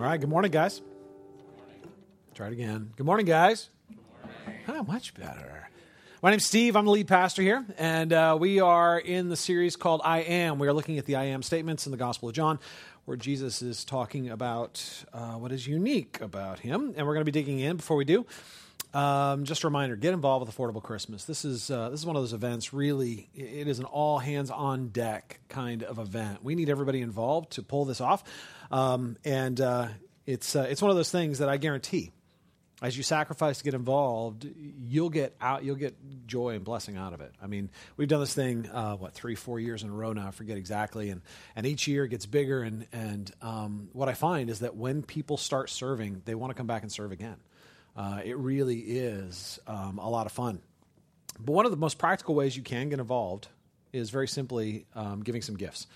All right, good morning, guys. Try it again. Good morning, guys. Oh, much better. My name's Steve. I'm the lead pastor here, and uh, we are in the series called I Am. We are looking at the I Am statements in the Gospel of John, where Jesus is talking about uh, what is unique about him. And we're going to be digging in before we do. Um, just a reminder: get involved with Affordable Christmas. This is uh, this is one of those events. Really, it is an all hands on deck kind of event. We need everybody involved to pull this off, um, and uh, it's uh, it's one of those things that I guarantee, as you sacrifice to get involved, you'll get out, you'll get joy and blessing out of it. I mean, we've done this thing uh, what three, four years in a row now. I forget exactly, and and each year it gets bigger. And and um, what I find is that when people start serving, they want to come back and serve again. Uh, it really is um, a lot of fun. But one of the most practical ways you can get involved is very simply um, giving some gifts.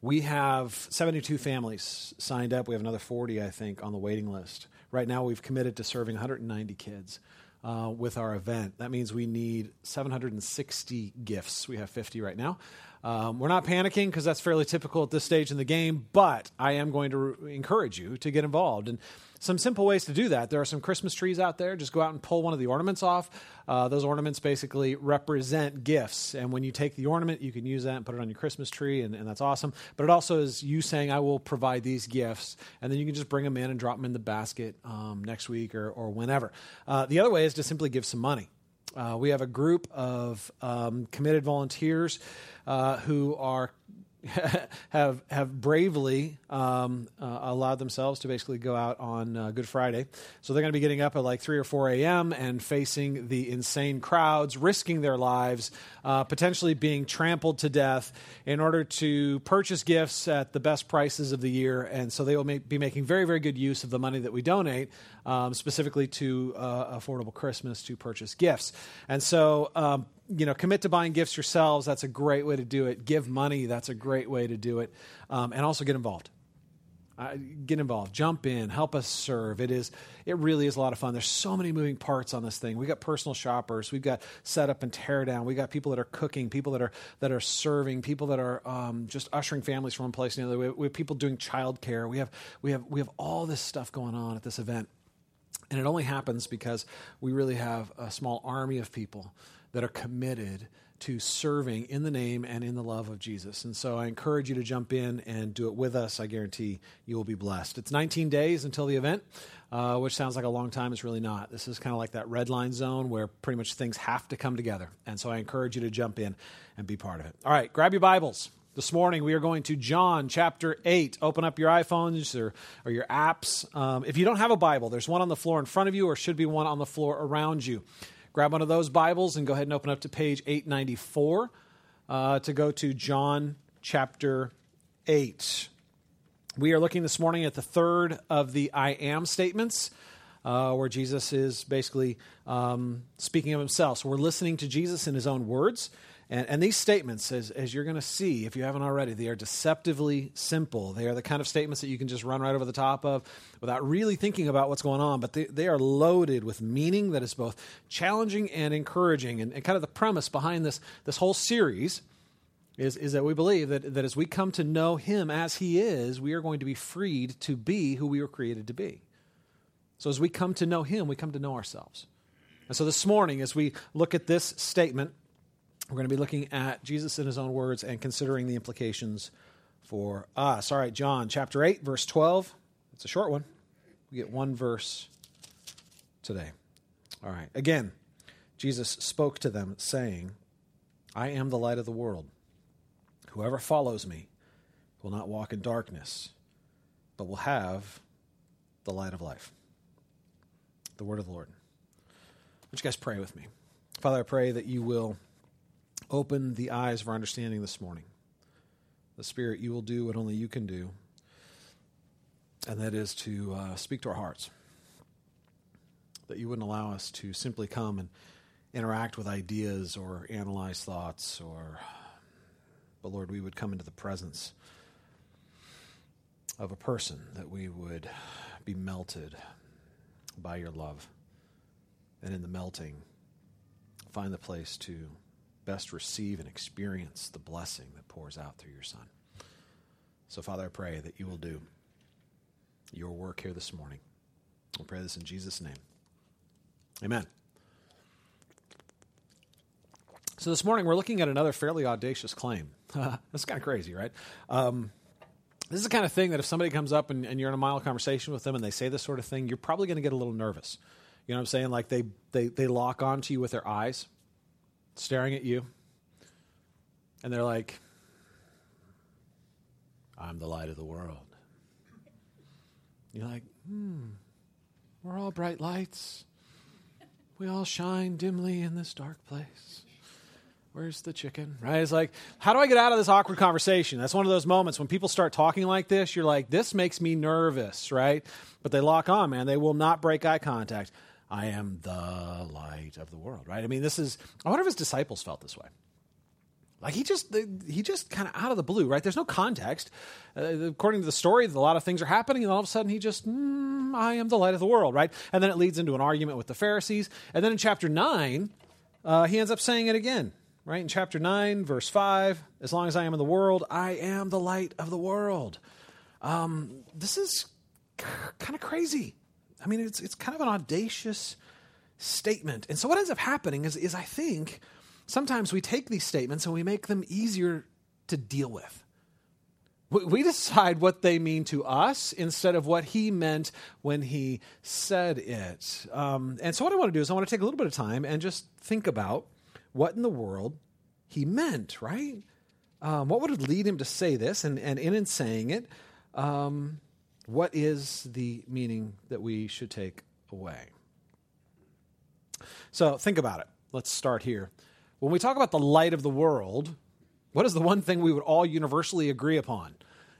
We have 72 families signed up. We have another 40, I think, on the waiting list. Right now, we've committed to serving 190 kids uh, with our event. That means we need 760 gifts. We have 50 right now. Um, we're not panicking because that's fairly typical at this stage in the game, but I am going to re- encourage you to get involved. And some simple ways to do that. There are some Christmas trees out there. Just go out and pull one of the ornaments off. Uh, those ornaments basically represent gifts. And when you take the ornament, you can use that and put it on your Christmas tree, and, and that's awesome. But it also is you saying, I will provide these gifts. And then you can just bring them in and drop them in the basket um, next week or, or whenever. Uh, the other way is to simply give some money. Uh, we have a group of um, committed volunteers uh, who are have have bravely um, uh, allowed themselves to basically go out on uh, Good Friday. So they're going to be getting up at like three or four a.m. and facing the insane crowds, risking their lives, uh, potentially being trampled to death in order to purchase gifts at the best prices of the year. And so they will make, be making very very good use of the money that we donate, um, specifically to uh, Affordable Christmas to purchase gifts. And so. Um, you know, commit to buying gifts yourselves. That's a great way to do it. Give money. That's a great way to do it. Um, and also get involved. Uh, get involved. Jump in. Help us serve. It is. It really is a lot of fun. There's so many moving parts on this thing. We got personal shoppers. We've got set up and tear down. We got people that are cooking. People that are that are serving. People that are um, just ushering families from one place to another. We have, we have people doing childcare. We have we have we have all this stuff going on at this event. And it only happens because we really have a small army of people that are committed to serving in the name and in the love of Jesus. And so I encourage you to jump in and do it with us. I guarantee you will be blessed. It's 19 days until the event, uh, which sounds like a long time. It's really not. This is kind of like that red line zone where pretty much things have to come together. And so I encourage you to jump in and be part of it. All right, grab your Bibles. This morning, we are going to John chapter 8. Open up your iPhones or, or your apps. Um, if you don't have a Bible, there's one on the floor in front of you, or should be one on the floor around you. Grab one of those Bibles and go ahead and open up to page 894 uh, to go to John chapter 8. We are looking this morning at the third of the I am statements. Uh, where Jesus is basically um, speaking of himself. So we're listening to Jesus in his own words. And, and these statements, as, as you're going to see, if you haven't already, they are deceptively simple. They are the kind of statements that you can just run right over the top of without really thinking about what's going on. But they, they are loaded with meaning that is both challenging and encouraging. And, and kind of the premise behind this, this whole series is, is that we believe that, that as we come to know Him as He is, we are going to be freed to be who we were created to be. So as we come to know Him, we come to know ourselves. And so this morning, as we look at this statement, we're going to be looking at Jesus in his own words and considering the implications for us. All right, John chapter 8, verse 12. It's a short one. We get one verse today. All right. Again, Jesus spoke to them, saying, I am the light of the world. Whoever follows me will not walk in darkness, but will have the light of life. The word of the Lord. Would you guys pray with me? Father, I pray that you will open the eyes of our understanding this morning. The Spirit, you will do what only you can do, and that is to uh, speak to our hearts. That you wouldn't allow us to simply come and interact with ideas or analyze thoughts, or, but Lord, we would come into the presence of a person, that we would be melted by your love, and in the melting, find the place to best receive and experience the blessing that pours out through your Son. So, Father, I pray that you will do your work here this morning. I pray this in Jesus' name. Amen. So this morning we're looking at another fairly audacious claim. That's kind of crazy, right? Um, this is the kind of thing that if somebody comes up and, and, you're in a mild conversation with them and they say this sort of thing, you're probably going to get a little nervous. You know what I'm saying? Like they, they, they lock onto you with their eyes, staring at you, and they're like, I'm the light of the world. You're like, hmm, we're all bright lights. We all shine dimly in this dark place. Where's the chicken? Right? It's like, how do I get out of this awkward conversation? That's one of those moments when people start talking like this, you're like, this makes me nervous, right? But they lock on, man. They will not break eye contact. I am the light of the world, right? I mean, this is, I wonder if his disciples felt this way. Like he just he just kind of out of the blue, right? There's no context. Uh, according to the story, a lot of things are happening, and all of a sudden he just, mm, I am the light of the world, right? And then it leads into an argument with the Pharisees, and then in chapter nine, uh, he ends up saying it again, right? In chapter nine, verse five, as long as I am in the world, I am the light of the world. Um, this is kind of crazy. I mean, it's it's kind of an audacious statement, and so what ends up happening is is I think sometimes we take these statements and we make them easier to deal with. We decide what they mean to us instead of what he meant when he said it. Um, and so, what I want to do is, I want to take a little bit of time and just think about what in the world he meant, right? Um, what would lead him to say this? And, and in, in saying it, um, what is the meaning that we should take away? So, think about it. Let's start here. When we talk about the light of the world, what is the one thing we would all universally agree upon?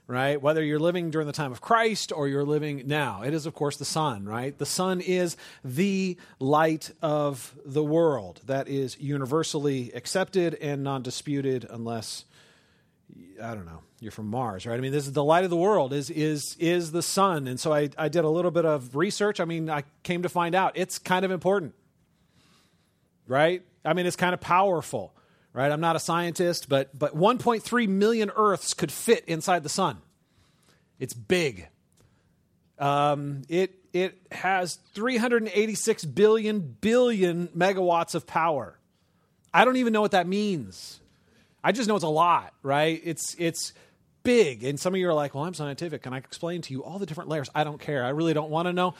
Right? Whether you're living during the time of Christ or you're living now, it is, of course, the sun, right? The sun is the light of the world. That is universally accepted and non disputed, unless, I don't know, you're from Mars, right? I mean, this is the light of the world is is is the sun. And so I, I did a little bit of research. I mean, I came to find out it's kind of important. Right? I mean, it's kind of powerful, right? I'm not a scientist, but, but 1.3 million Earths could fit inside the sun. It's big. Um, it, it has 386 billion billion megawatts of power. I don't even know what that means. I just know it's a lot, right? It's, it's big. And some of you are like, well, I'm scientific. Can I explain to you all the different layers? I don't care. I really don't want to know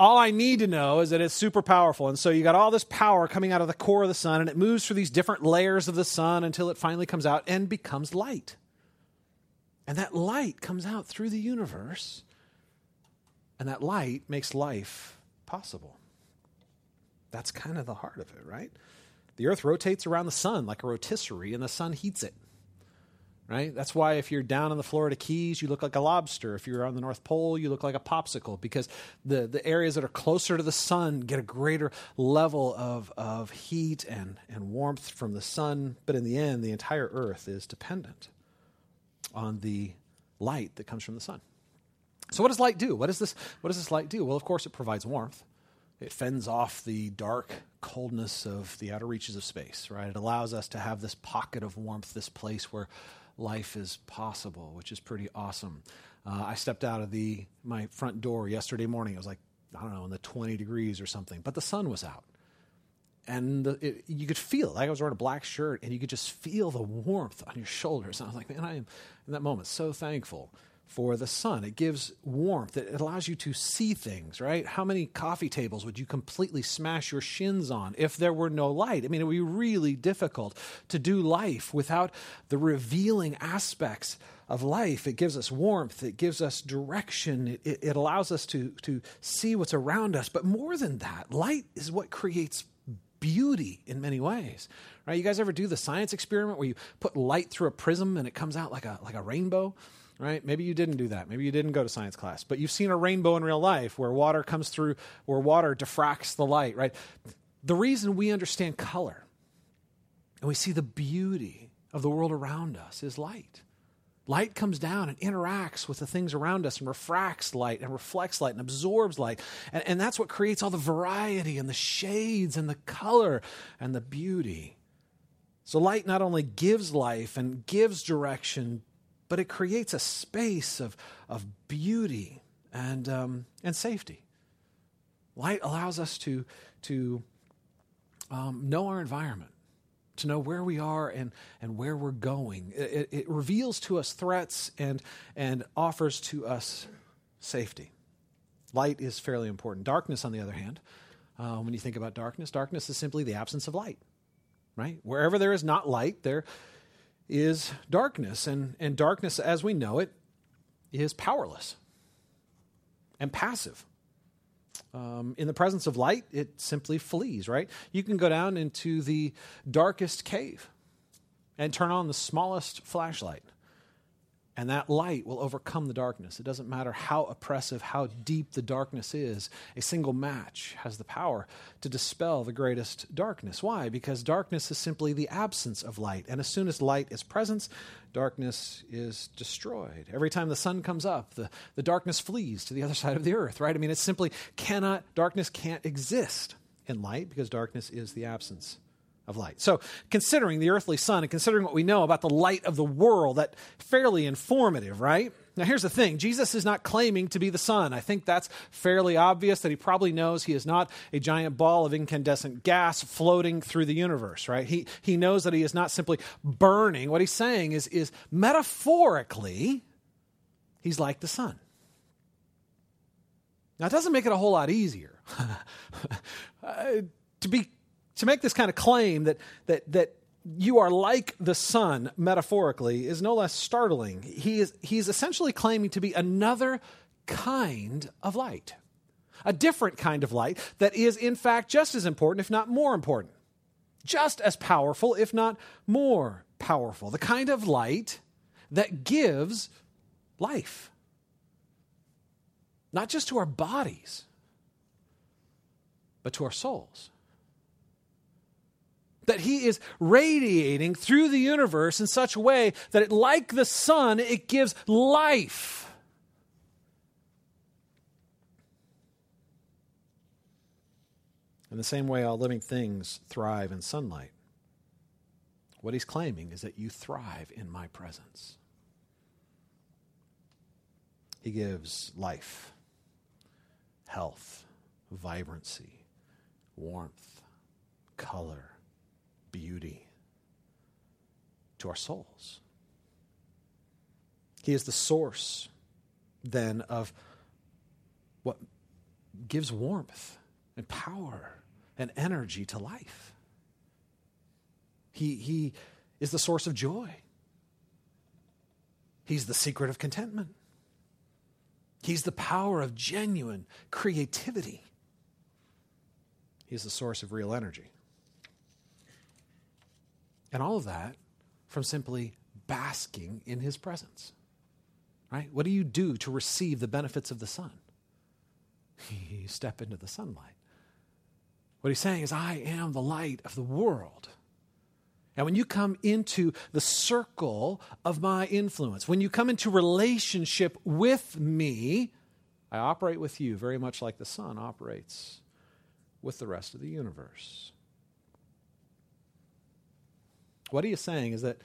all I need to know is that it's super powerful. And so you got all this power coming out of the core of the sun, and it moves through these different layers of the sun until it finally comes out and becomes light. And that light comes out through the universe, and that light makes life possible. That's kind of the heart of it, right? The earth rotates around the sun like a rotisserie, and the sun heats it right? That's why if you're down in the Florida Keys, you look like a lobster. If you're on the North Pole, you look like a popsicle because the, the areas that are closer to the sun get a greater level of, of heat and, and warmth from the sun. But in the end, the entire Earth is dependent on the light that comes from the sun. So, what does light do? What, is this, what does this light do? Well, of course, it provides warmth. It fends off the dark coldness of the outer reaches of space, right? It allows us to have this pocket of warmth, this place where life is possible, which is pretty awesome. Uh, I stepped out of the my front door yesterday morning. It was like I don't know in the 20 degrees or something, but the sun was out, and the, it, you could feel. Like I was wearing a black shirt, and you could just feel the warmth on your shoulders. And I was like, man, I am in that moment so thankful for the sun. It gives warmth. It allows you to see things, right? How many coffee tables would you completely smash your shins on if there were no light? I mean, it would be really difficult to do life without the revealing aspects of life. It gives us warmth, it gives us direction, it, it allows us to, to see what's around us. But more than that, light is what creates beauty in many ways. Right? You guys ever do the science experiment where you put light through a prism and it comes out like a like a rainbow? Right? Maybe you didn't do that. Maybe you didn't go to science class, but you've seen a rainbow in real life where water comes through, where water diffracts the light, right? The reason we understand color and we see the beauty of the world around us is light. Light comes down and interacts with the things around us and refracts light and reflects light and absorbs light. And, and that's what creates all the variety and the shades and the color and the beauty. So, light not only gives life and gives direction but it creates a space of, of beauty and, um, and safety. Light allows us to, to um, know our environment, to know where we are and, and where we're going. It, it, reveals to us threats and, and offers to us safety. Light is fairly important. Darkness, on the other hand, uh, when you think about darkness, darkness is simply the absence of light, right? Wherever there is not light, there is darkness. And, and darkness, as we know it, is powerless and passive. Um, in the presence of light, it simply flees, right? You can go down into the darkest cave and turn on the smallest flashlight and that light will overcome the darkness. It doesn't matter how oppressive, how deep the darkness is, a single match has the power to dispel the greatest darkness. Why? Because darkness is simply the absence of light. And as soon as light is present, darkness is destroyed. Every time the sun comes up, the, the darkness flees to the other side of the earth, right? I mean, it simply cannot, darkness can't exist in light because darkness is the absence of light. So, considering the earthly sun and considering what we know about the light of the world, that fairly informative, right? Now, here's the thing Jesus is not claiming to be the sun. I think that's fairly obvious that he probably knows he is not a giant ball of incandescent gas floating through the universe, right? He, he knows that he is not simply burning. What he's saying is, is metaphorically, he's like the sun. Now, it doesn't make it a whole lot easier. uh, to be to make this kind of claim that, that, that you are like the sun, metaphorically, is no less startling. He is, he's essentially claiming to be another kind of light, a different kind of light that is, in fact, just as important, if not more important, just as powerful, if not more powerful. The kind of light that gives life, not just to our bodies, but to our souls that he is radiating through the universe in such a way that, it, like the sun, it gives life. In the same way, all living things thrive in sunlight. What he's claiming is that you thrive in my presence. He gives life, health, vibrancy, warmth, color, beauty to our souls. He is the source, then, of what gives warmth and power and energy to life. He, he is the source of joy. He's the secret of contentment. He's the power of genuine creativity. He's the source of real energy. And all of that from simply basking in his presence. Right? What do you do to receive the benefits of the sun? You step into the sunlight. What he's saying is, I am the light of the world. And when you come into the circle of my influence, when you come into relationship with me, I operate with you very much like the sun operates with the rest of the universe. What he is saying is that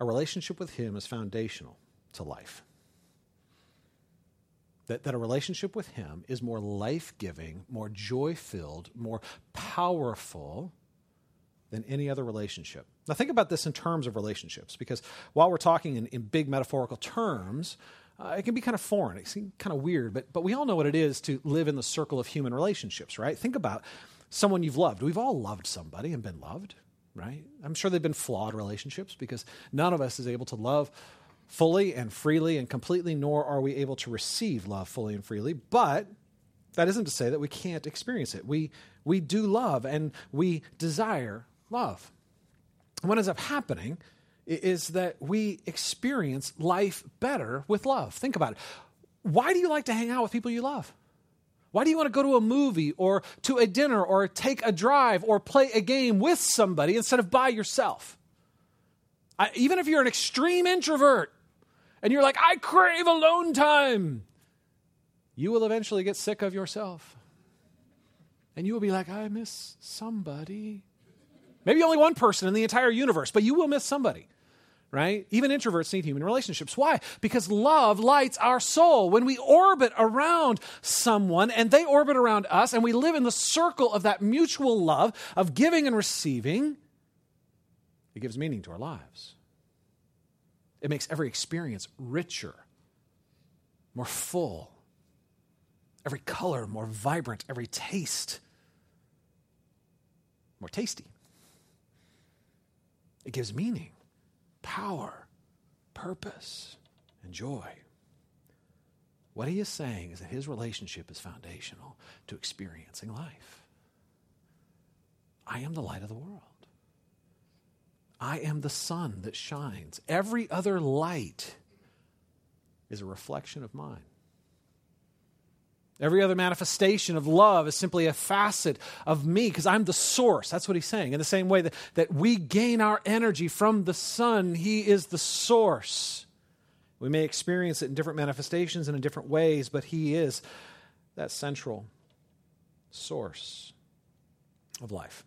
a relationship with him is foundational to life. That, that a relationship with him is more life giving, more joy filled, more powerful than any other relationship. Now, think about this in terms of relationships, because while we're talking in, in big metaphorical terms, uh, it can be kind of foreign. It seems kind of weird, but, but we all know what it is to live in the circle of human relationships, right? Think about someone you've loved. We've all loved somebody and been loved right? I'm sure they've been flawed relationships because none of us is able to love fully and freely and completely, nor are we able to receive love fully and freely. But that isn't to say that we can't experience it. We, we do love and we desire love. What ends up happening is that we experience life better with love. Think about it. Why do you like to hang out with people you love? Why do you want to go to a movie or to a dinner or take a drive or play a game with somebody instead of by yourself? I, even if you're an extreme introvert and you're like, I crave alone time, you will eventually get sick of yourself. And you will be like, I miss somebody. Maybe only one person in the entire universe, but you will miss somebody. Right? Even introverts need human relationships. Why? Because love lights our soul. When we orbit around someone and they orbit around us and we live in the circle of that mutual love of giving and receiving, it gives meaning to our lives. It makes every experience richer, more full, every color more vibrant, every taste more tasty. It gives meaning power, purpose, and joy. What he is saying is that his relationship is foundational to experiencing life. I am the light of the world. I am the sun that shines. Every other light is a reflection of mine. Every other manifestation of love is simply a facet of me because I'm the source. That's what he's saying. In the same way that, that we gain our energy from the sun, he is the source. We may experience it in different manifestations and in different ways, but he is that central source of life.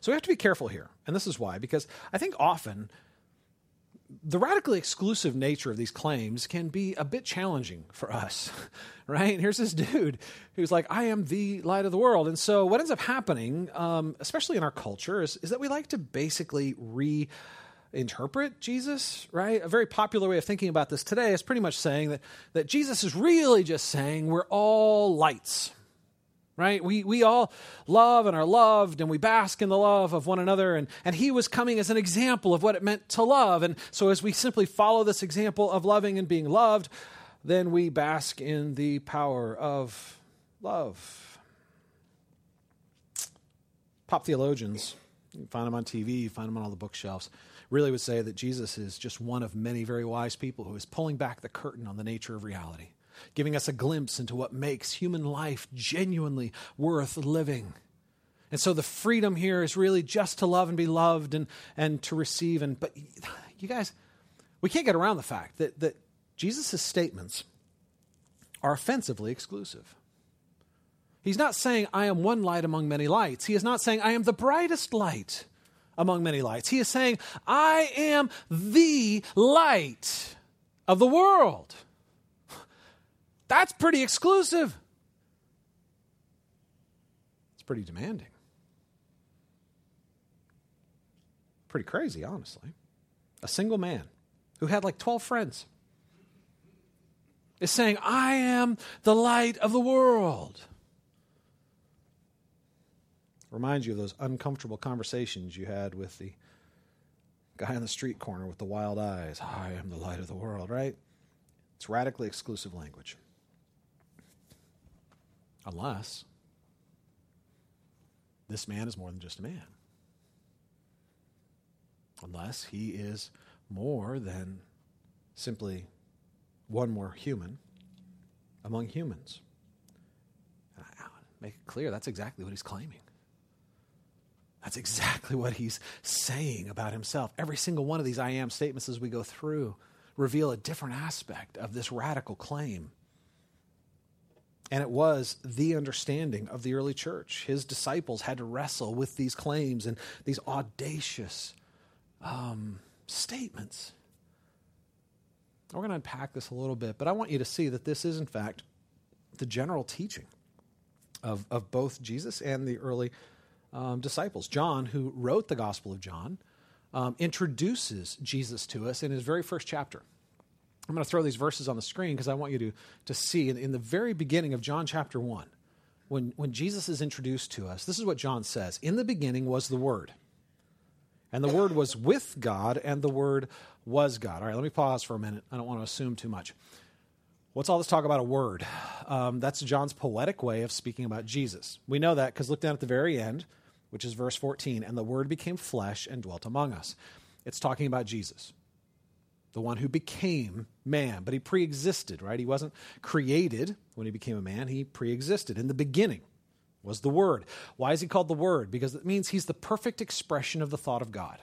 So we have to be careful here. And this is why, because I think often the radically exclusive nature of these claims can be a bit challenging for us, right? Here's this dude who's like, I am the light of the world. And so, what ends up happening, um, especially in our culture, is, is that we like to basically reinterpret Jesus, right? A very popular way of thinking about this today is pretty much saying that, that Jesus is really just saying we're all lights, right? We, we all love and are loved, and we bask in the love of one another. And, and he was coming as an example of what it meant to love. And so, as we simply follow this example of loving and being loved, then we bask in the power of love. Pop theologians, you find them on TV, you find them on all the bookshelves, really would say that Jesus is just one of many very wise people who is pulling back the curtain on the nature of reality giving us a glimpse into what makes human life genuinely worth living. And so the freedom here is really just to love and be loved and, and to receive. And but you guys, we can't get around the fact that, that Jesus' statements are offensively exclusive. He's not saying, I am one light among many lights. He is not saying, I am the brightest light among many lights. He is saying, I am the light of the world. That's pretty exclusive. It's pretty demanding. Pretty crazy, honestly. A single man who had like 12 friends is saying, I am the light of the world. Reminds you of those uncomfortable conversations you had with the guy on the street corner with the wild eyes. I am the light of the world, right? It's radically exclusive language. Unless this man is more than just a man. Unless he is more than simply one more human among humans. Make it clear that's exactly what he's claiming. That's exactly what he's saying about himself. Every single one of these I am statements as we go through reveal a different aspect of this radical claim. And it was the understanding of the early church. His disciples had to wrestle with these claims and these audacious um, statements. We're going to unpack this a little bit, but I want you to see that this is, in fact, the general teaching of, of both Jesus and the early um, disciples. John, who wrote the Gospel of John, um, introduces Jesus to us in his very first chapter. I'm going to throw these verses on the screen because I want you to, to see in, in the very beginning of John chapter 1, when, when Jesus is introduced to us, this is what John says In the beginning was the Word. And the Word was with God, and the Word was God. All right, let me pause for a minute. I don't want to assume too much. What's all this talk about a word? Um, that's John's poetic way of speaking about Jesus. We know that because look down at the very end, which is verse 14, and the Word became flesh and dwelt among us. It's talking about Jesus the one who became man, but he pre existed, right? He wasn't created when he became a man, he pre existed. In the beginning was the Word. Why is he called the Word? Because it means he's the perfect expression of the thought of God.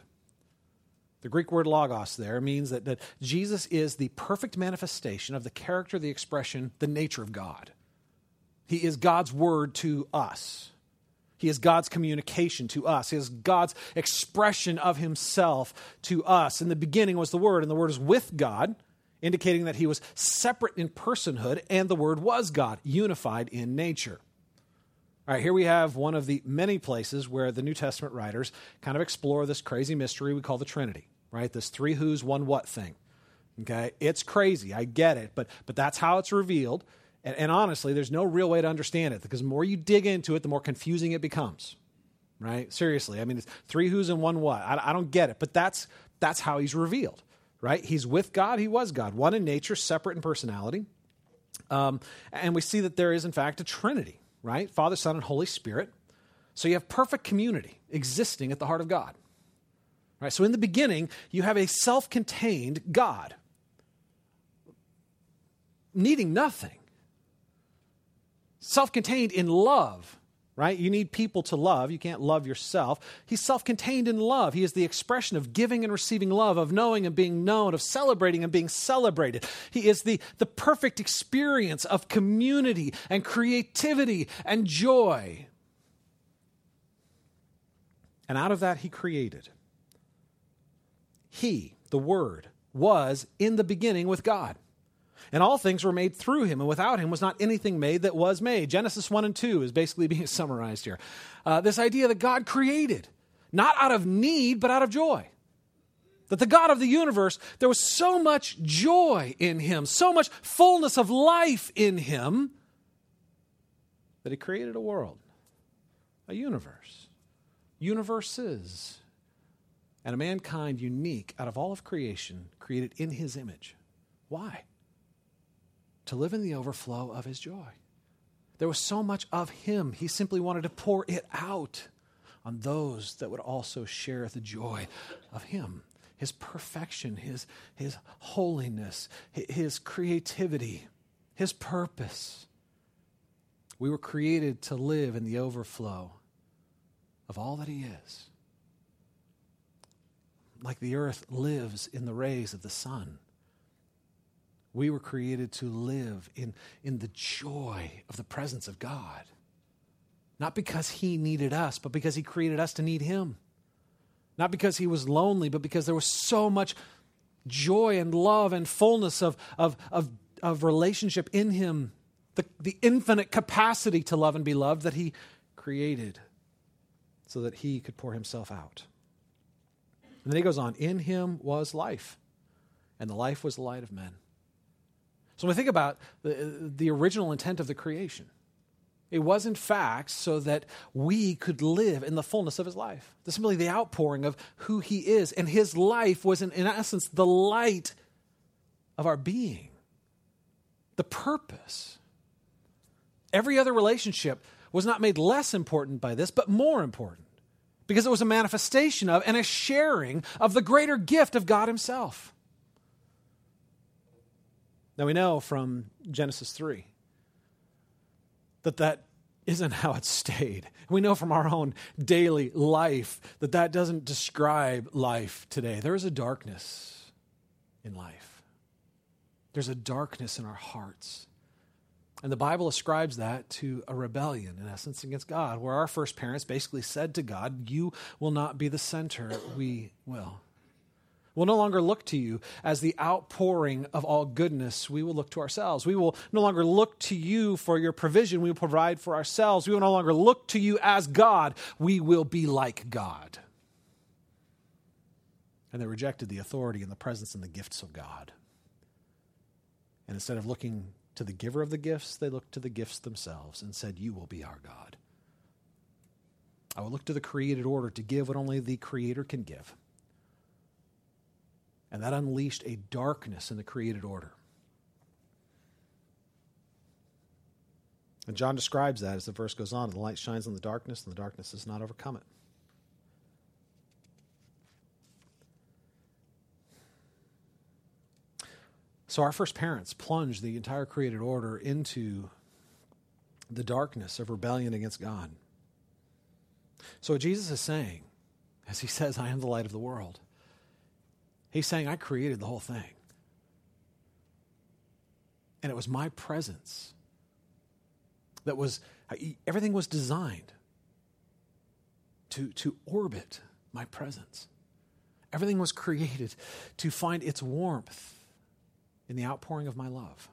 The Greek word logos there means that, that Jesus is the perfect manifestation of the character, the expression, the nature of God. He is God's word to us. He is God's communication to us. He is God's expression of himself to us. In the beginning was the Word, and the Word is with God, indicating that he was separate in personhood, and the Word was God, unified in nature. All right, here we have one of the many places where the New Testament writers kind of explore this crazy mystery we call the Trinity, right? This three who's, one what thing. Okay, it's crazy. I get it, but but that's how it's revealed. And, and, honestly, there's no real way to understand it because the more you dig into it, the more confusing it becomes. Right? Seriously, I mean, it's three who's and one what. I, I don't get it, but that's that's how he's revealed. Right? He's with God. He was God, one in nature, separate in personality. Um, and we see that there is, in fact, a Trinity. Right? Father, Son, and Holy Spirit. So you have perfect community existing at the heart of God. Right? So in the beginning, you have a self-contained God needing nothing. Self contained in love, right? You need people to love. You can't love yourself. He's self contained in love. He is the expression of giving and receiving love, of knowing and being known, of celebrating and being celebrated. He is the, the perfect experience of community and creativity and joy. And out of that, he created. He, the Word, was in the beginning with God. And all things were made through him, and without him was not anything made that was made. Genesis 1 and 2 is basically being summarized here. Uh, this idea that God created, not out of need, but out of joy. That the God of the universe, there was so much joy in him, so much fullness of life in him, that he created a world, a universe, universes, and a mankind unique out of all of creation, created in his image. Why? To live in the overflow of his joy. There was so much of him, he simply wanted to pour it out on those that would also share the joy of him his perfection, his, his holiness, his creativity, his purpose. We were created to live in the overflow of all that he is. Like the earth lives in the rays of the sun. We were created to live in, in the joy of the presence of God. Not because He needed us, but because He created us to need Him. Not because He was lonely, but because there was so much joy and love and fullness of, of, of, of relationship in Him, the, the infinite capacity to love and be loved that He created so that He could pour Himself out. And then He goes on In Him was life, and the life was the light of men. So when we think about the, the original intent of the creation, it was in fact so that we could live in the fullness of his life. This is really the outpouring of who he is. And his life was, in, in essence, the light of our being, the purpose. Every other relationship was not made less important by this, but more important because it was a manifestation of and a sharing of the greater gift of God himself. Now we know from Genesis 3 that that isn't how it stayed. We know from our own daily life that that doesn't describe life today. There is a darkness in life, there's a darkness in our hearts. And the Bible ascribes that to a rebellion, in essence, against God, where our first parents basically said to God, You will not be the center, we will. We'll no longer look to you as the outpouring of all goodness. We will look to ourselves. We will no longer look to you for your provision. We will provide for ourselves. We will no longer look to you as God. We will be like God. And they rejected the authority and the presence and the gifts of God. And instead of looking to the giver of the gifts, they looked to the gifts themselves and said, You will be our God. I will look to the created order to give what only the Creator can give. And that unleashed a darkness in the created order. And John describes that as the verse goes on the light shines in the darkness, and the darkness does not overcome it. So, our first parents plunged the entire created order into the darkness of rebellion against God. So, Jesus is saying, as he says, I am the light of the world, He's saying, I created the whole thing. And it was my presence that was, everything was designed to, to orbit my presence. Everything was created to find its warmth in the outpouring of my love.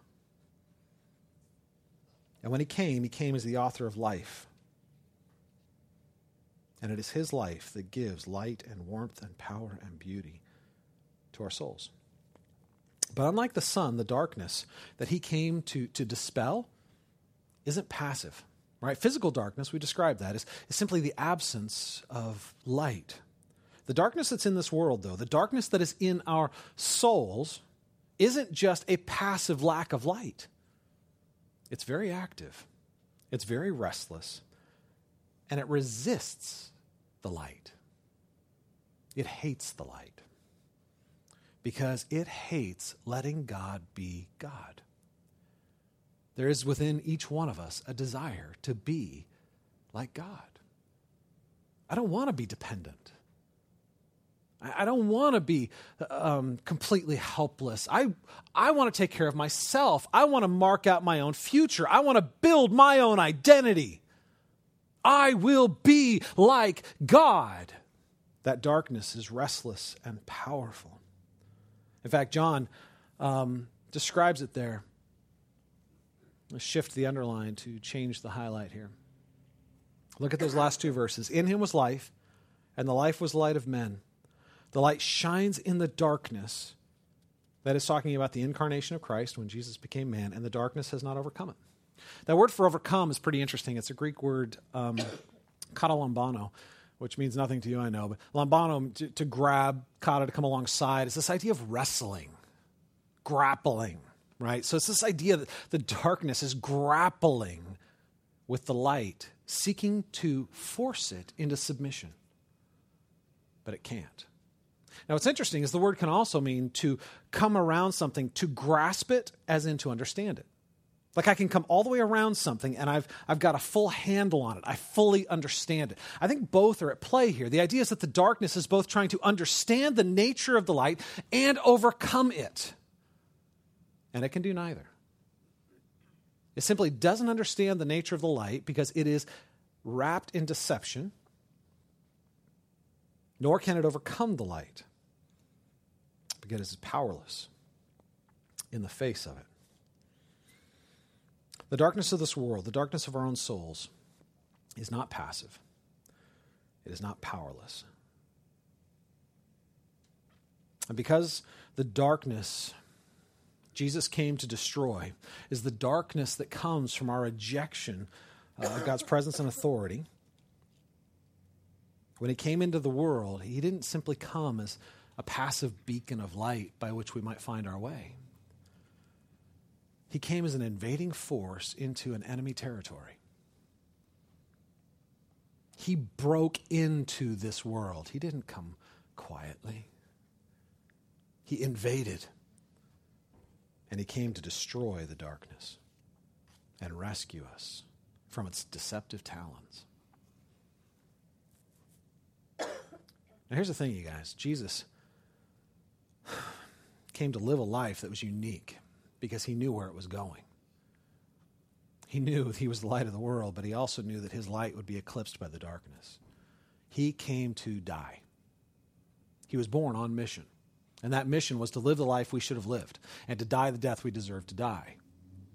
And when he came, he came as the author of life. And it is his life that gives light and warmth and power and beauty to our souls. But unlike the sun, the darkness that he came to, to dispel isn't passive. Right? Physical darkness, we describe that, is, is simply the absence of light. The darkness that's in this world, though, the darkness that is in our souls, isn't just a passive lack of light. It's very active, it's very restless, and it resists the light. It hates the light because it hates letting God be God. There is within each one of us a desire to be like God. I don't want to be dependent. I don't want to be um, completely helpless. I, I want to take care of myself. I want to mark out my own future. I want to build my own identity. I will be like God. That darkness is restless and powerful. In fact, John um, describes it there. Let's shift the underline to change the highlight here. Look at those last two verses. In him was life, and the life was the light of men. The light shines in the darkness. That is talking about the incarnation of Christ when Jesus became man, and the darkness has not overcome it. That word for overcome is pretty interesting. It's a Greek word, um, katalambano, which means nothing to you, I know. But lambano, to, to grab, kata, to come alongside, is this idea of wrestling, grappling, right? So it's this idea that the darkness is grappling with the light, seeking to force it into submission. But it can't. Now, what's interesting is the word can also mean to come around something, to grasp it, as in to understand it. Like I can come all the way around something and I've, I've got a full handle on it. I fully understand it. I think both are at play here. The idea is that the darkness is both trying to understand the nature of the light and overcome it. And it can do neither. It simply doesn't understand the nature of the light because it is wrapped in deception, nor can it overcome the light because it's powerless in the face of it. The darkness of this world, the darkness of our own souls, is not passive, it is not powerless. And because the darkness Jesus came to destroy is the darkness that comes from our rejection uh, of God's presence and authority. When he came into the world, he didn't simply come as a passive beacon of light by which we might find our way. He came as an invading force into an enemy territory. He broke into this world. He didn't come quietly, he invaded. And he came to destroy the darkness and rescue us from its deceptive talons. Now, here's the thing, you guys Jesus came to live a life that was unique because he knew where it was going. He knew he was the light of the world, but he also knew that his light would be eclipsed by the darkness. He came to die. He was born on mission. And that mission was to live the life we should have lived and to die the death we deserve to die.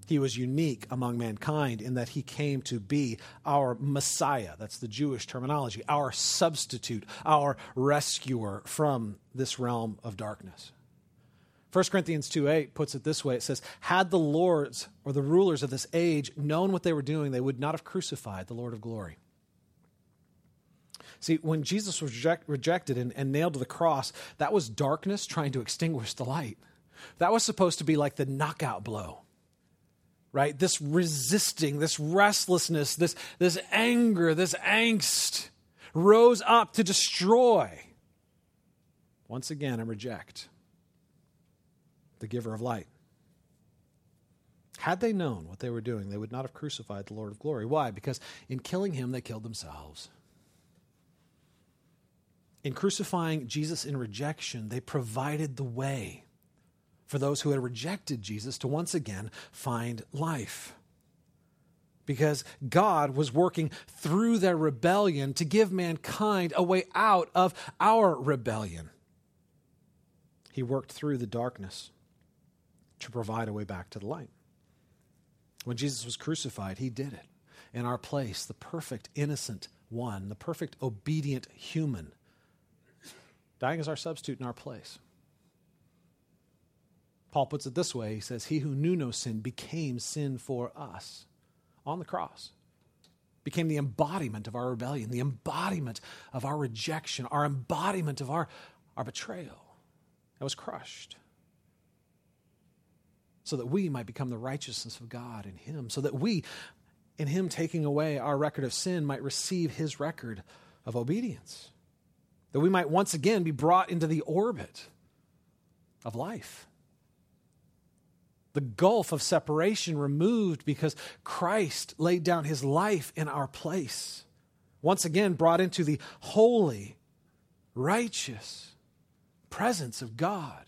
He was unique among mankind in that he came to be our Messiah. That's the Jewish terminology, our substitute, our rescuer from this realm of darkness. 1 Corinthians 2 8 puts it this way it says, Had the lords or the rulers of this age known what they were doing, they would not have crucified the Lord of glory. See, when Jesus was reject, rejected and, and nailed to the cross, that was darkness trying to extinguish the light. That was supposed to be like the knockout blow right? This resisting, this restlessness, this, this anger, this angst rose up to destroy once again and reject the giver of light. Had they known what they were doing, they would not have crucified the Lord of glory. Why? Because in killing him, they killed themselves. In crucifying Jesus in rejection, they provided the way for those who had rejected Jesus to once again find life. because God was working through their rebellion to give mankind a way out of our rebellion. He worked through the darkness to provide a way back to the light. When Jesus was crucified, he did it in our place, the perfect, innocent one, the perfect, obedient human, dying as our substitute in our place. Paul puts it this way He says, He who knew no sin became sin for us on the cross, became the embodiment of our rebellion, the embodiment of our rejection, our embodiment of our, our betrayal. That was crushed so that we might become the righteousness of God in Him, so that we, in Him taking away our record of sin, might receive His record of obedience, that we might once again be brought into the orbit of life. The gulf of separation removed because Christ laid down his life in our place. Once again, brought into the holy, righteous presence of God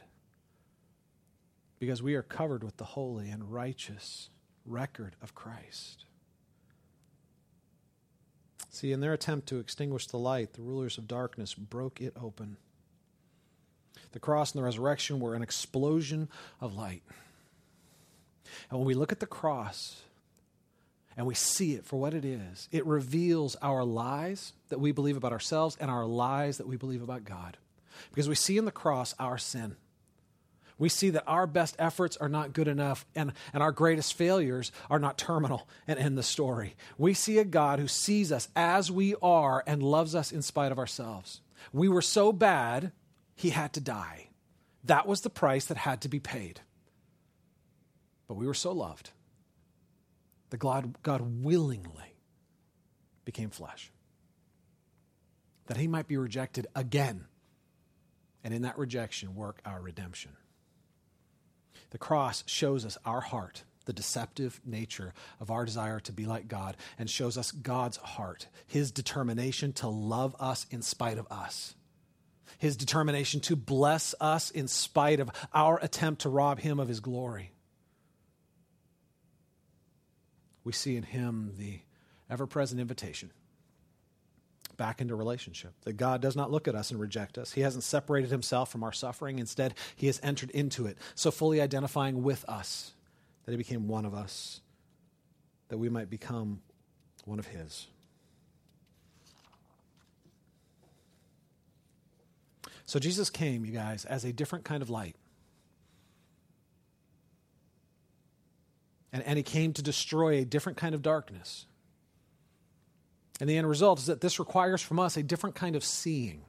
because we are covered with the holy and righteous record of Christ. See, in their attempt to extinguish the light, the rulers of darkness broke it open. The cross and the resurrection were an explosion of light. And when we look at the cross and we see it for what it is, it reveals our lies that we believe about ourselves and our lies that we believe about God. Because we see in the cross our sin we see that our best efforts are not good enough and, and our greatest failures are not terminal and end the story. We see a God who sees us as we are and loves us in spite of ourselves. We were so bad, he had to die. That was the price that had to be paid. But we were so loved that God, God willingly became flesh, that he might be rejected again, and in that rejection, work our redemption. The cross shows us our heart, the deceptive nature of our desire to be like God, and shows us God's heart, his determination to love us in spite of us, his determination to bless us in spite of our attempt to rob him of his glory. We see in him the ever present invitation back into relationship. That God does not look at us and reject us. He hasn't separated himself from our suffering. Instead, he has entered into it, so fully identifying with us that he became one of us, that we might become one of his. So Jesus came, you guys, as a different kind of light. And, and he came to destroy a different kind of darkness. And the end result is that this requires from us a different kind of seeing.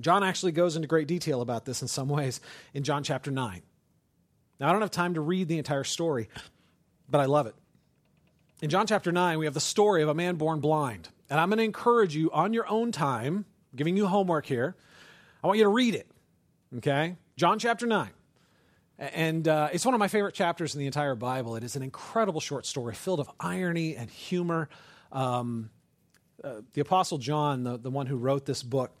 John actually goes into great detail about this in some ways in John chapter 9. Now, I don't have time to read the entire story, but I love it. In John chapter 9, we have the story of a man born blind. And I'm going to encourage you on your own time, giving you homework here. I want you to read it. Okay? John chapter 9. And uh, it's one of my favorite chapters in the entire Bible. It is an incredible short story filled of irony and humor. Um, uh, the Apostle John, the, the one who wrote this book,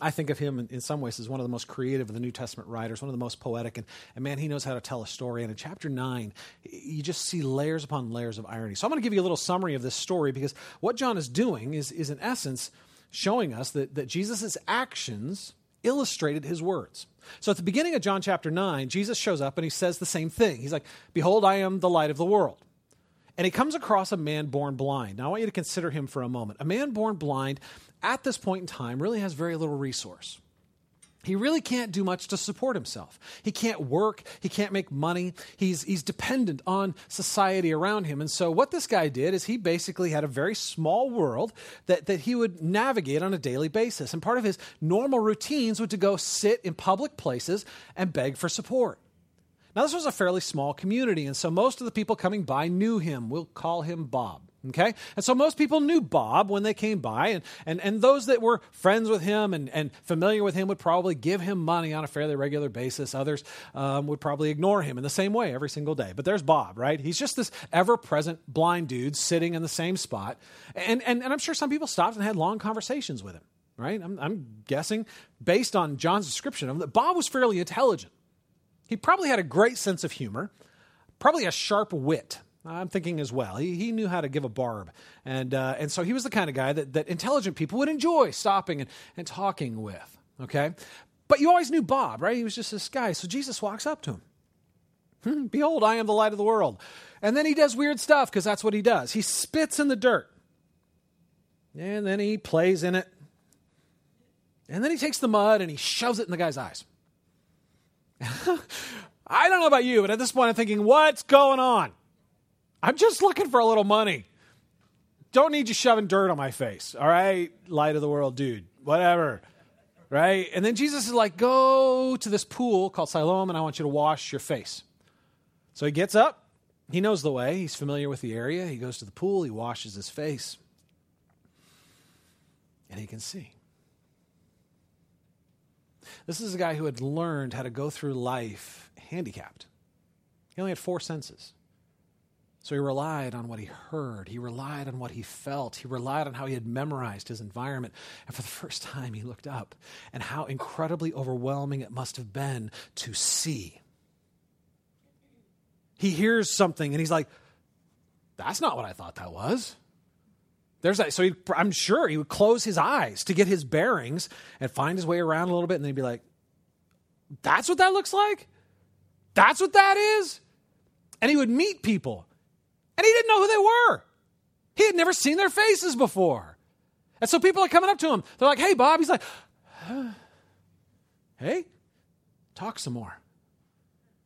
I think of him in, in, some ways as one of the most creative of the New Testament writers, one of the most poetic. And, and man, he knows how to tell a story. And in chapter 9, you just see layers upon layers of irony. So I'm going to give you a little summary of this story because what John is doing is, is in essence, showing us that, that Jesus' actions illustrated his words. So at the beginning of John chapter 9, Jesus shows up and he says the same thing. He's like, Behold, I am the light of the world. And he comes across a man born blind. Now I want you to consider him for a moment. A man born blind at this point in time really has very little resource he really can't do much to support himself. He can't work. He can't make money. He's, he's dependent on society around him. And so, what this guy did is he basically had a very small world that, that he would navigate on a daily basis. And part of his normal routines would to go sit in public places and beg for support. Now, this was a fairly small community, and so most of the people coming by knew him. We'll call him Bob. Okay? And so most people knew Bob when they came by, and, and, and those that were friends with him and, and familiar with him would probably give him money on a fairly regular basis. Others um, would probably ignore him in the same way every single day. But there's Bob, right? He's just this ever present blind dude sitting in the same spot. And, and, and I'm sure some people stopped and had long conversations with him, right? I'm, I'm guessing, based on John's description of him, that Bob was fairly intelligent. He probably had a great sense of humor, probably a sharp wit I'm thinking as well. He, he knew how to give a barb. And, uh, and so he was the kind of guy that, that intelligent people would enjoy stopping and, and talking with. Okay? But you always knew Bob, right? He was just this guy. So Jesus walks up to him. Hmm, Behold, I am the light of the world. And then he does weird stuff because that's what he does. He spits in the dirt. And then he plays in it. And then he takes the mud and he shoves it in the guy's eyes. I don't know about you, but at this point I'm thinking, what's going on? I'm just looking for a little money. Don't need you shoving dirt on my face, all right? Light of the world, dude. Whatever. Right? And then Jesus is like, go to this pool called Siloam, and I want you to wash your face. So he gets up. He knows the way. He's familiar with the area. He goes to the pool. He washes his face. And he can see. This is a guy who had learned how to go through life handicapped. He only had four senses. So he relied on what he heard. He relied on what he felt. He relied on how he had memorized his environment. And for the first time, he looked up and how incredibly overwhelming it must have been to see. He hears something and he's like, that's not what I thought that was. There's that. So he, I'm sure he would close his eyes to get his bearings and find his way around a little bit. And then he'd be like, that's what that looks like? That's what that is? And he would meet people and he didn't know who they were. He had never seen their faces before. And so people are coming up to him. They're like, hey, Bob. He's like, hey, talk some more.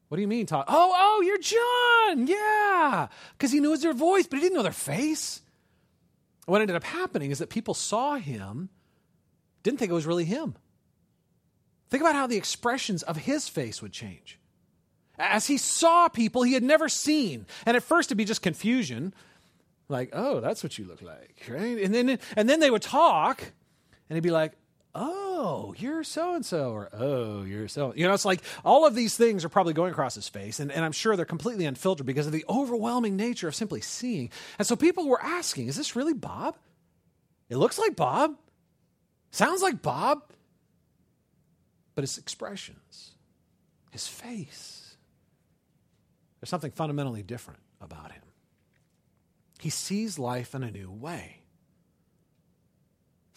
What do you mean, talk? Oh, oh, you're John. Yeah. Because he knows their voice, but he didn't know their face. What ended up happening is that people saw him, didn't think it was really him. Think about how the expressions of his face would change as he saw people he had never seen. And at first it'd be just confusion, like, oh, that's what you look like, right? And then, and then they would talk, and he'd be like, oh, you're so and so, or oh, you're so. You know, it's like all of these things are probably going across his face, and, and I'm sure they're completely unfiltered because of the overwhelming nature of simply seeing. And so people were asking, is this really Bob? It looks like Bob, sounds like Bob, but his expressions, his face, there's something fundamentally different about him. He sees life in a new way.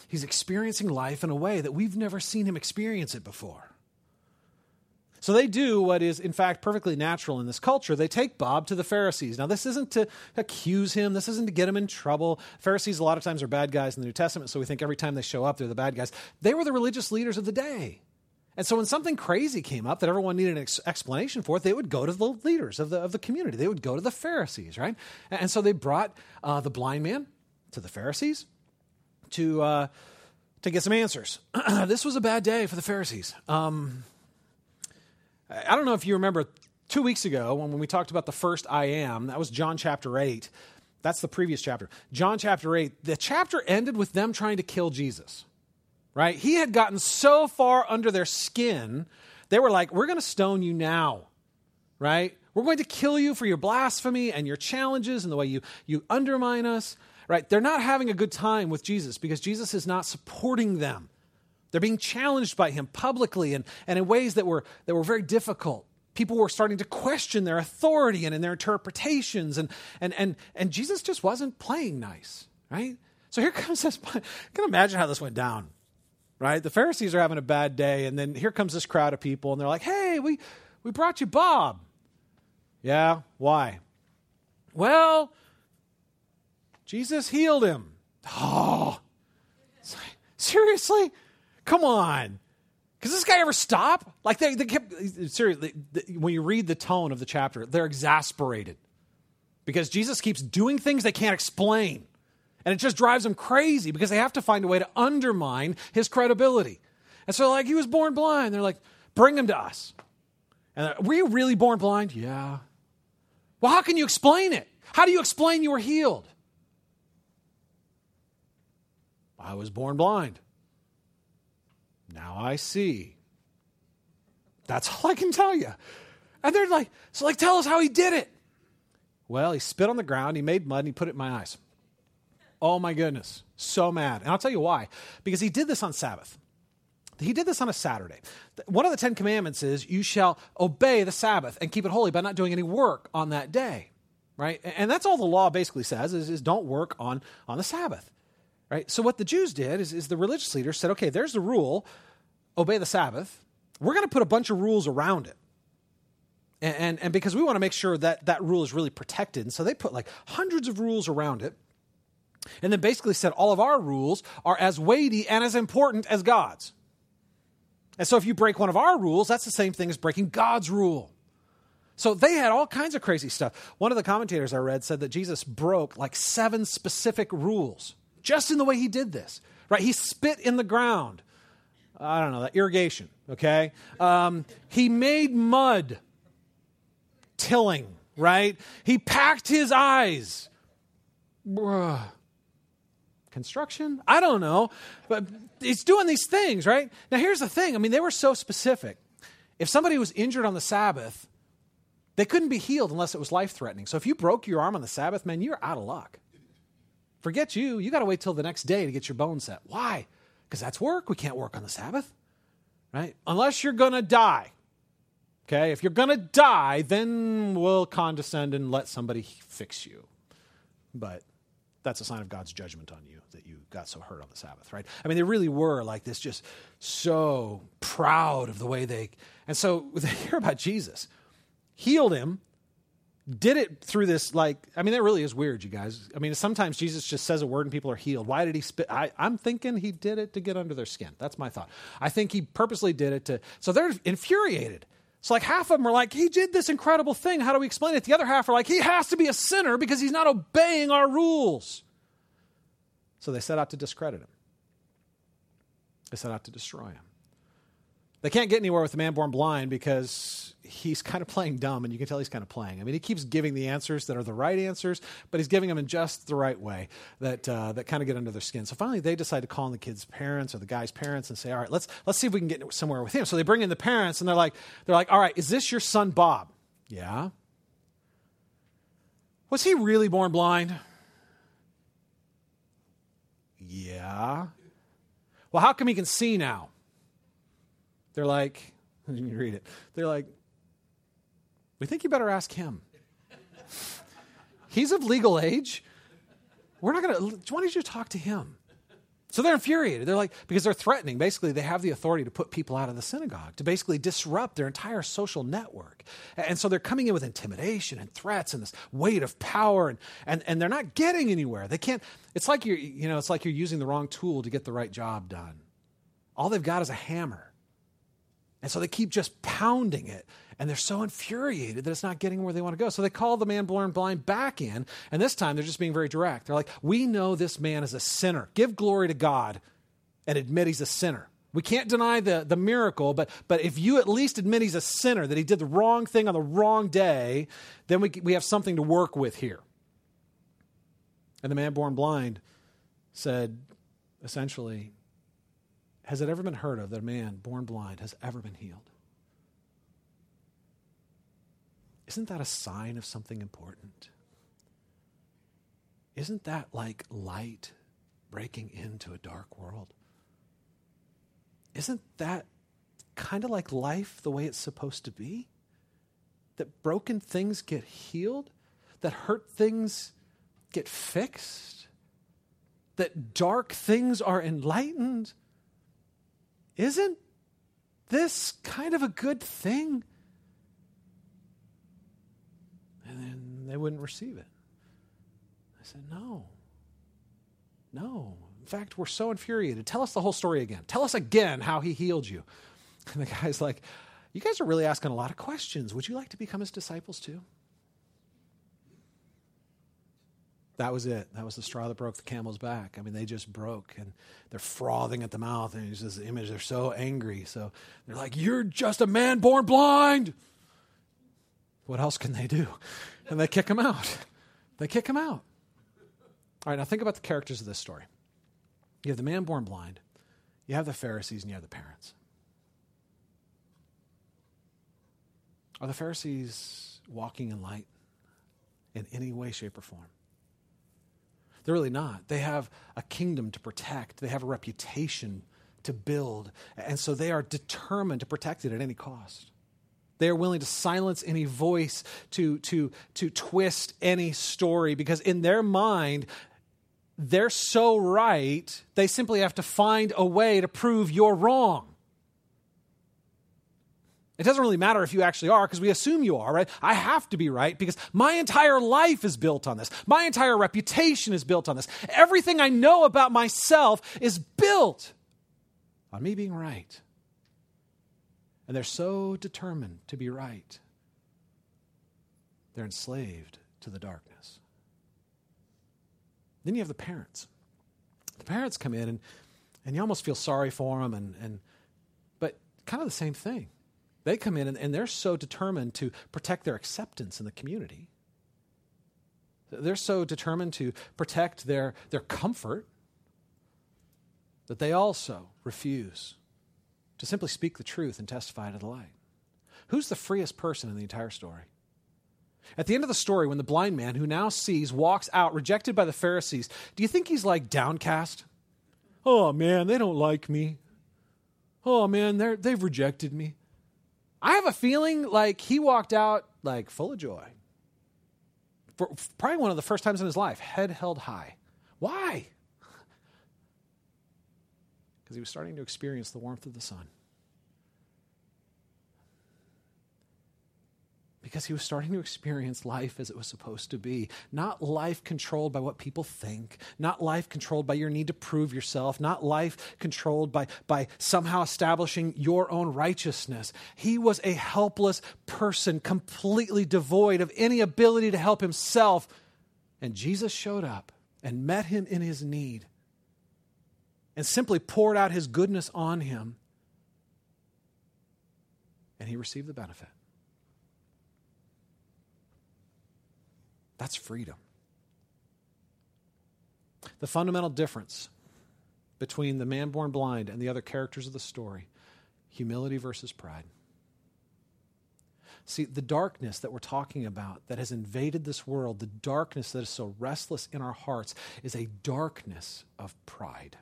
He's experiencing life in a way that we've never seen him experience it before. So they do what is, in fact, perfectly natural in this culture. They take Bob to the Pharisees. Now, this isn't to accuse him, this isn't to get him in trouble. Pharisees, a lot of times, are bad guys in the New Testament, so we think every time they show up, they're the bad guys. They were the religious leaders of the day. And so when something crazy came up that everyone needed an ex- explanation for, they would go to the leaders of the, of the community. They would go to the Pharisees, right? And, so they brought uh, the blind man to the Pharisees to, uh, to get some answers. this was a bad day for the Pharisees. Um, I don't know if you remember two weeks ago when we talked about the first I am, that was John chapter 8. That's the previous chapter. John chapter 8, the chapter ended with them trying to kill Jesus right? He had gotten so far under their skin, they were like, We're going to stone you now, right? We're going to kill you for your blasphemy and your challenges and the way you, you undermine us, right? They're not having a good time with Jesus because Jesus is not supporting them. They're being challenged by him publicly and, and in ways that were, that were very difficult. People were starting to question their authority and in their interpretations, and, and, and, and Jesus just wasn't playing nice, right? So here comes this. I can imagine how this went down right? The Pharisees are having a bad day, and then here comes this crowd of people, and they're like, hey, we, we brought you Bob. Yeah, why? Well, Jesus healed him. Oh, seriously? Come on. Does this guy ever stop? Like they, they kept seriously. When you read the tone of the chapter, they're exasperated because Jesus keeps doing things they can't explain. And it just drives them crazy because they have to find a way to undermine his credibility. And so, like, he was born blind. They're like, bring him to us. And were you really born blind? Yeah. Well, how can you explain it? How do you explain you were healed? I was born blind. Now I see. That's all I can tell you. And they're like, so like, tell us how he did it. Well, he spit on the ground, he made mud, and he put it in my eyes. Oh my goodness. So mad. And I'll tell you why. Because he did this on Sabbath. He did this on a Saturday. One of the Ten Commandments is you shall obey the Sabbath and keep it holy by not doing any work on that day. right? And that's all the law basically says is, is don't work on, on the Sabbath, right? So what the Jews did is, is the religious leaders said, okay, there's the rule, obey the Sabbath. We're going to put a bunch of rules around it. And, and, and because we want to make sure that that rule is really protected. And so they put like hundreds of rules around it. And then basically said all of our rules are as weighty and as important as God's. And so if you break one of our rules, that's the same thing as breaking God's rule. So they had all kinds of crazy stuff. One of the commentators I read said that Jesus broke like seven specific rules just in the way he did this. Right? He spit in the ground. I don't know, that irrigation, okay? Um, he made mud tilling, right? He packed his eyes. Bruh. Construction? I don't know. But he's doing these things, right? Now, here's the thing I mean, they were so specific. If somebody was injured on the Sabbath, they couldn't be healed unless it was life threatening. So if you broke your arm on the Sabbath, man, you're out of luck. Forget you. You got to wait till the next day to get your bone set. Why? Because that's work. We can't work on the Sabbath, right? Unless you're going to die. Okay? If you're going to die, then we'll condescend and let somebody fix you. But that's a sign of God's judgment on you that you got so hurt on the Sabbath, right? I mean, they really were like this, just so proud of the way they. And so they hear about Jesus healed him, did it through this like i mean that really is weird you guys. I mean sometimes jesus just says a word and people are healed. Why did he spit? I, i'm thinking he did it to get under their skin. That's my thought. I think he purposely did it to so they're infuriated so like half of them are like he did this incredible thing. How do we explain it? The other half are like he has to be a sinner because he's not obeying our rules. So they set out to discredit him. They set out to destroy him. They can't get anywhere with the man born blind because he's kind of playing dumb, and you can tell he's kind of playing. I mean, he keeps giving the answers that are the right answers, but he's giving them in just the right way that uh, that kind of get under their skin. So finally, they decide to call in the kid's parents or the guy's parents and say, "All right, let's let's see if we can get somewhere with him." So they bring in the parents, and they're like, "They're like, all right, is this your son Bob?" Yeah. Was he really born blind? Yeah. Well, how come he can see now? They're like, you read it. They're like, we think you better ask him. He's of legal age. We're not going to, why don't you talk to him? So they're infuriated. They're like, because they're threatening. Basically, they have the authority to put people out of the synagogue, to basically disrupt their entire social network. And so they're coming in with intimidation and threats and this weight of power, and, and, and they're not getting anywhere. They can't, it's like you're, you know, it's like you're using the wrong tool to get the right job done. All they've got is a hammer. And so they keep just pounding it. And they're so infuriated that it's not getting where they want to go. So they call the man born blind back in. And this time they're just being very direct. They're like, We know this man is a sinner. Give glory to God and admit he's a sinner. We can't deny the, the miracle, but, but if you at least admit he's a sinner, that he did the wrong thing on the wrong day, then we, we have something to work with here. And the man born blind said, essentially, has it ever been heard of that a man born blind has ever been healed? Isn't that a sign of something important? Isn't that like light breaking into a dark world? Isn't that kind of like life the way it's supposed to be? That broken things get healed, that hurt things get fixed, that dark things are enlightened isn't this kind of a good thing? And then they wouldn't receive it. I said, No. No. In fact, we're so infuriated. Tell us the whole story again. Tell us again how he healed you. And the guy's like, You guys are really asking a lot of questions. Would you like to become his disciples too? That was it. That was the straw that broke the camel's back. I mean, they just broke and they're frothing at the mouth. And it's this image, they're so angry. So they're like, You're just a man born blind. What else can they do? And they kick him out. They kick him out. All right, now think about the characters of this story. You have the man born blind, you have the Pharisees, and you have the parents. Are the Pharisees walking in light in any way, shape, or form? They're really not. They have a kingdom to protect, they have a reputation to build. And so they are determined to protect it at any cost. They are willing to silence any voice, to, to, to twist any story, because in their mind, they're so right, they simply have to find a way to prove you're wrong. It doesn't really matter if you actually are because we assume you are, right? I have to be right because my entire life is built on this. My entire reputation is built on this. Everything I know about myself is built on me being right. And they're so determined to be right, they're enslaved to the darkness. Then you have the parents. The parents come in and, and you almost feel sorry for them, and, and, but kind of the same thing. They come in and, and they're so determined to protect their acceptance in the community. They're so determined to protect their, their comfort that they also refuse to simply speak the truth and testify to the light. Who's the freest person in the entire story? At the end of the story, when the blind man who now sees walks out, rejected by the Pharisees, do you think he's like downcast? Oh man, they don't like me. Oh man, they've rejected me. I have a feeling like he walked out like full of joy. For probably one of the first times in his life, head held high. Why? because he was starting to experience the warmth of the sun. Because he was starting to experience life as it was supposed to be. Not life controlled by what people think, not life controlled by your need to prove yourself, not life controlled by, by somehow establishing your own righteousness. He was a helpless person, completely devoid of any ability to help himself. And Jesus showed up and met him in his need and simply poured out his goodness on him. And he received the benefit. That's freedom. The fundamental difference between the man born blind and the other characters of the story humility versus pride. See, the darkness that we're talking about that has invaded this world, the darkness that is so restless in our hearts, is a darkness of pride.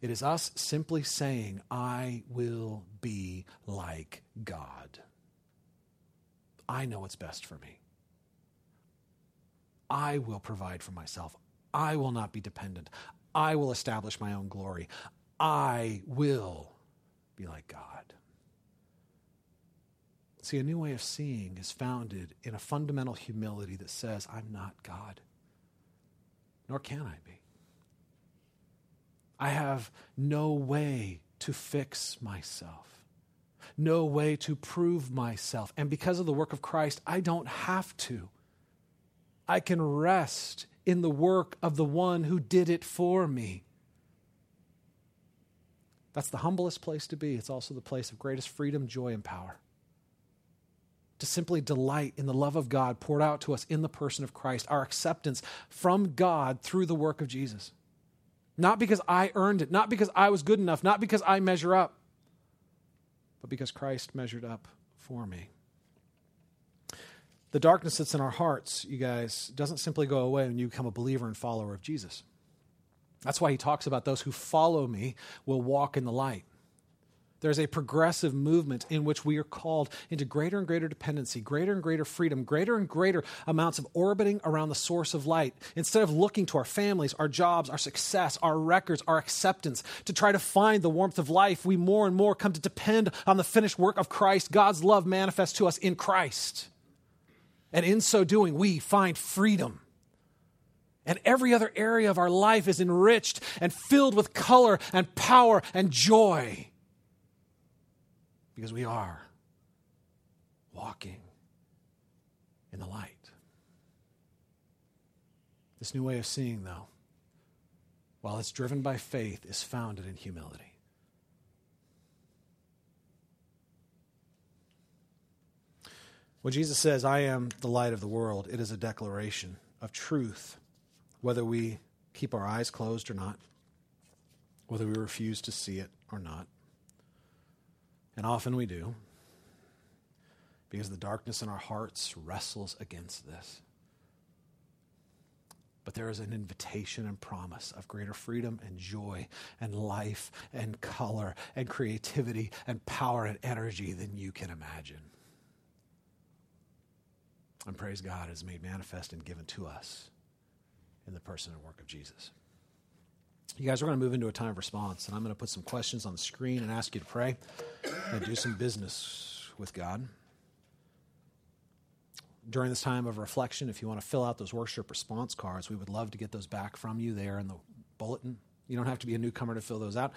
It is us simply saying, I will be like God. I know what's best for me. I will provide for myself. I will not be dependent. I will establish my own glory. I will be like God. See, a new way of seeing is founded in a fundamental humility that says, I'm not God, nor can I be. I have no way to fix myself, no way to prove myself. And because of the work of Christ, I don't have to. I can rest in the work of the one who did it for me. That's the humblest place to be. It's also the place of greatest freedom, joy, and power. To simply delight in the love of God poured out to us in the person of Christ, our acceptance from God through the work of Jesus. Not because I earned it, not because I was good enough, not because I measure up, but because Christ measured up for me. The darkness that's in our hearts, you guys, doesn't simply go away when you become a believer and follower of Jesus. That's why he talks about those who follow me will walk in the light. There's a progressive movement in which we are called into greater and greater dependency, greater and greater freedom, greater and greater amounts of orbiting around the source of light. Instead of looking to our families, our jobs, our success, our records, our acceptance to try to find the warmth of life, we more and more come to depend on the finished work of Christ, God's love manifest to us in Christ. And in so doing, we find freedom. And every other area of our life is enriched and filled with color and power and joy because we are walking in the light. This new way of seeing, though, while it's driven by faith, is founded in humility. When Jesus says, I am the light of the world, it is a declaration of truth, whether we keep our eyes closed or not, whether we refuse to see it or not. And often we do, because the darkness in our hearts wrestles against this. But there is an invitation and promise of greater freedom and joy and life and color and creativity and power and energy than you can imagine. And praise God is made manifest and given to us in the person and work of Jesus. You guys, we're going to move into a time of response, and I'm going to put some questions on the screen and ask you to pray and do some business with God. During this time of reflection, if you want to fill out those worship response cards, we would love to get those back from you there in the bulletin. You don't have to be a newcomer to fill those out.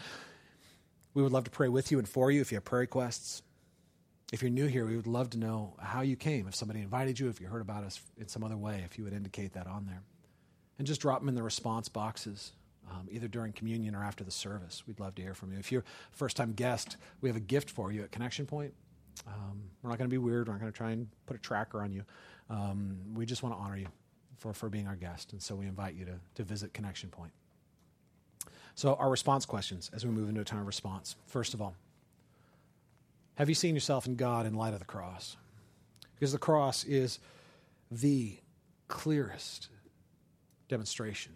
We would love to pray with you and for you if you have prayer requests. If you're new here, we would love to know how you came. If somebody invited you, if you heard about us in some other way, if you would indicate that on there. And just drop them in the response boxes um, either during communion or after the service. We'd love to hear from you. If you're a first time guest, we have a gift for you at Connection Point. Um, we're not going to be weird. We're not going to try and put a tracker on you. Um, we just want to honor you for, for being our guest. And so we invite you to, to visit Connection Point. So, our response questions as we move into a time of response. First of all, have you seen yourself in God in light of the cross? Because the cross is the clearest demonstration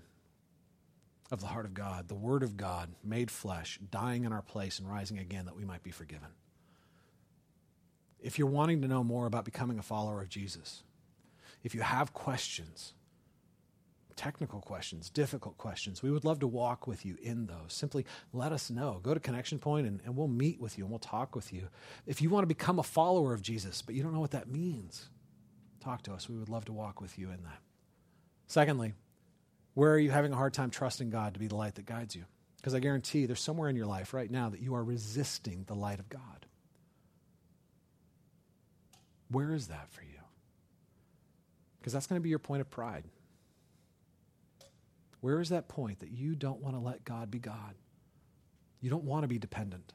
of the heart of God, the Word of God made flesh, dying in our place and rising again that we might be forgiven. If you're wanting to know more about becoming a follower of Jesus, if you have questions, technical questions, difficult questions, we would love to walk with you in those. Simply let us know. Go to Connection Point and, and we'll meet with you and we'll talk with you. If you want to become a follower of Jesus, but you don't know what that means, talk to us. We would love to walk with you in that. Secondly, where are you having a hard time trusting God to be the light that guides you? Because I guarantee there's somewhere in your life right now that you are resisting the light of God. Where is that for you? Because that's going to be your point of pride. Where is that point that you don't want to let God be God? You don't want to be dependent.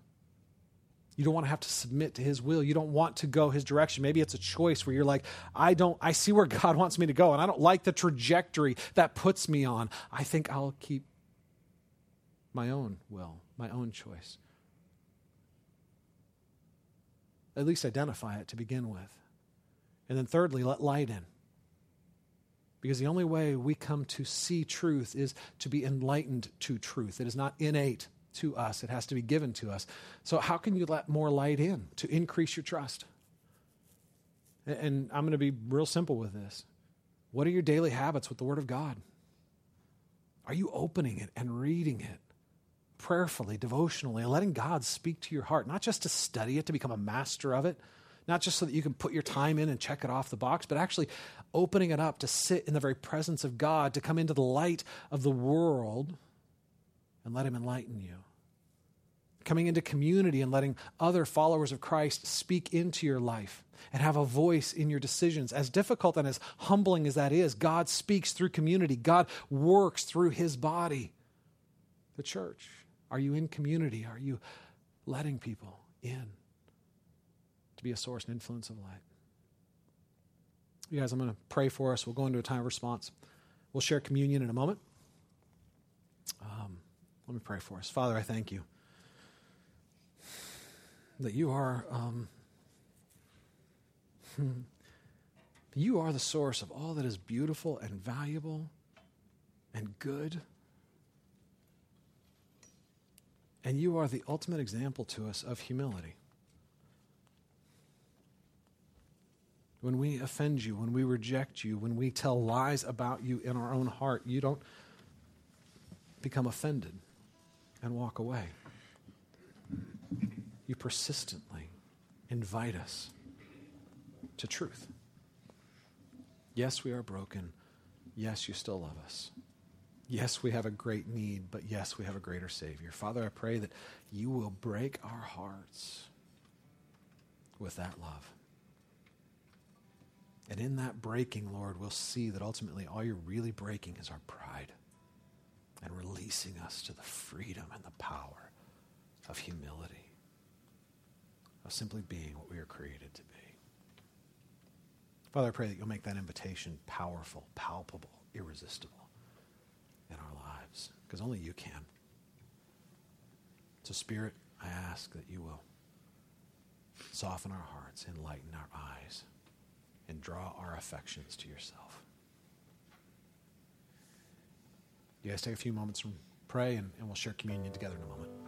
You don't want to have to submit to his will. You don't want to go his direction. Maybe it's a choice where you're like, I don't I see where God wants me to go and I don't like the trajectory that puts me on. I think I'll keep my own will, my own choice. At least identify it to begin with. And then thirdly, let light in. Because the only way we come to see truth is to be enlightened to truth. It is not innate to us, it has to be given to us. So, how can you let more light in to increase your trust? And I'm going to be real simple with this. What are your daily habits with the Word of God? Are you opening it and reading it prayerfully, devotionally, and letting God speak to your heart, not just to study it, to become a master of it, not just so that you can put your time in and check it off the box, but actually opening it up to sit in the very presence of God, to come into the light of the world and let Him enlighten you. Coming into community and letting other followers of Christ speak into your life and have a voice in your decisions. As difficult and as humbling as that is, God speaks through community, God works through His body, the church. Are you in community? Are you letting people in to be a source and influence of light? You guys, I'm going to pray for us. We'll go into a time of response. We'll share communion in a moment. Um, let me pray for us. Father, I thank you that you are um, you are the source of all that is beautiful and valuable and good. And you are the ultimate example to us of humility. When we offend you, when we reject you, when we tell lies about you in our own heart, you don't become offended and walk away. You persistently invite us to truth. Yes, we are broken. Yes, you still love us. Yes, we have a great need, but yes, we have a greater Savior. Father, I pray that you will break our hearts with that love. And in that breaking, Lord, we'll see that ultimately all you're really breaking is our pride and releasing us to the freedom and the power of humility, of simply being what we are created to be. Father, I pray that you'll make that invitation powerful, palpable, irresistible in our lives, because only you can. So, Spirit, I ask that you will soften our hearts, enlighten our eyes, and draw our affections to yourself. You guys take a few moments and pray, and, and we'll share communion together in a moment.